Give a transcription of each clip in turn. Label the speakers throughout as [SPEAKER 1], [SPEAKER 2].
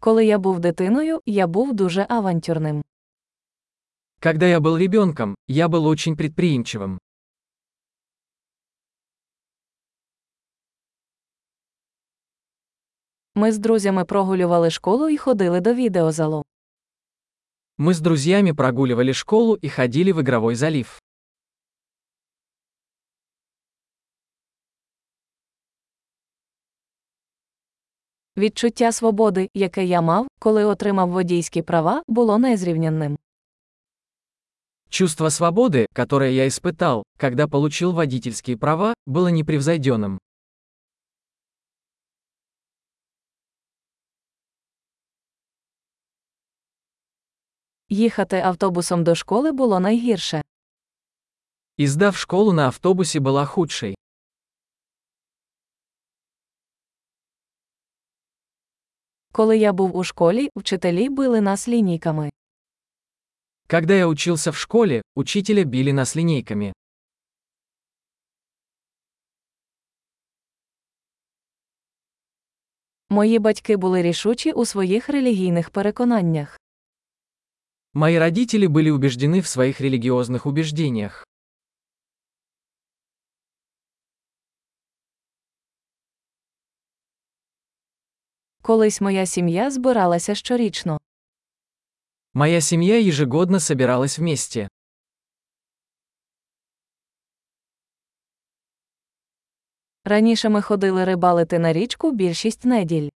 [SPEAKER 1] Коли я був дитиною, я був дуже авантюрним.
[SPEAKER 2] Когда я был ребенком, я был очень предприимчивым.
[SPEAKER 1] Ми з друзями прогулювали школу і ходили до відеозалу.
[SPEAKER 2] Мы с друзьями прогуливали школу и ходили в игровой залив.
[SPEAKER 1] Відчуття свободи, яке я мав, коли отримав водійські права, було незрівнянним.
[SPEAKER 2] Чувство свободы, которое я испытал, когда получил водительские права, было непревзойденным.
[SPEAKER 1] Їхати автобусом до школи було найгірше.
[SPEAKER 2] Издав школу на автобусе была худшей.
[SPEAKER 1] Коли я був у школі, вчителі били нас лінійками.
[SPEAKER 2] Когда я учился в школе, учителя били нас линейками.
[SPEAKER 1] Мої батьки були рішучі у своїх релігійних переконаннях.
[SPEAKER 2] Мои родители были убеждены в своих религиозных убеждениях.
[SPEAKER 1] Колись моя сім'я збиралася щорічно.
[SPEAKER 2] Моя семья ежегодно собиралась вместе.
[SPEAKER 1] Раніше ми ходили рибалити на річку більшість неділь.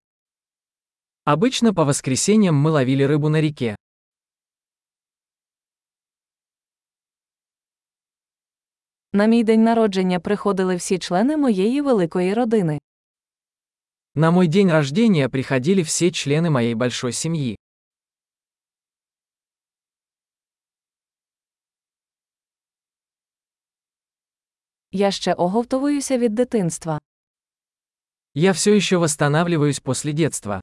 [SPEAKER 2] Обычно по воскресеньям мы ловили рыбу на реке.
[SPEAKER 1] На мій день народження приходили всі члени моєї великої родини.
[SPEAKER 2] На мой день рождения приходили все члены моей большой семьи.
[SPEAKER 1] Я ще оговтовуюся від дитинства.
[SPEAKER 2] Я все еще восстанавливаюсь после детства.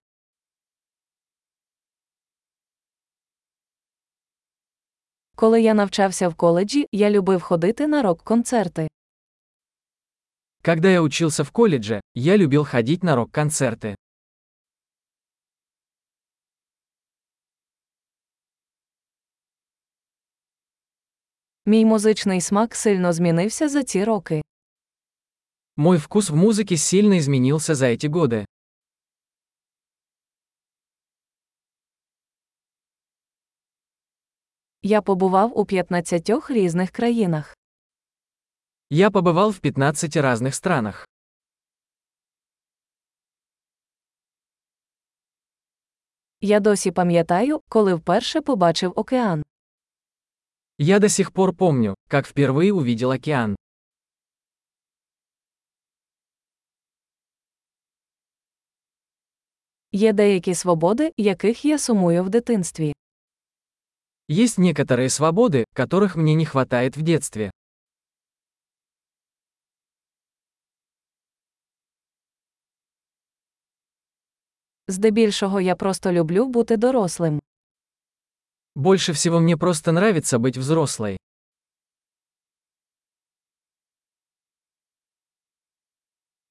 [SPEAKER 1] Коли я навчався в коледжі, я любив ходити на рок-концерти.
[SPEAKER 2] Когда я учился в колледже, я любил ходить на рок-концерты.
[SPEAKER 1] Мій музичний смак сильно змінився за ці роки.
[SPEAKER 2] Мой вкус в музыке сильно изменился за эти годы.
[SPEAKER 1] Я побував у 15 різних країнах.
[SPEAKER 2] Я побывал в 15 разных странах.
[SPEAKER 1] Я досі пам'ятаю, коли вперше побачив океан.
[SPEAKER 2] Я до сих пор помню, как впервые увидел океан.
[SPEAKER 1] Є деякі свободи, яких я сумую в дитинстві.
[SPEAKER 2] Есть некоторые свободы, которых мне не хватает в детстве.
[SPEAKER 1] Здебільшого я просто люблю бути дорослим.
[SPEAKER 2] Больше всего мне просто нравится быть взрослой.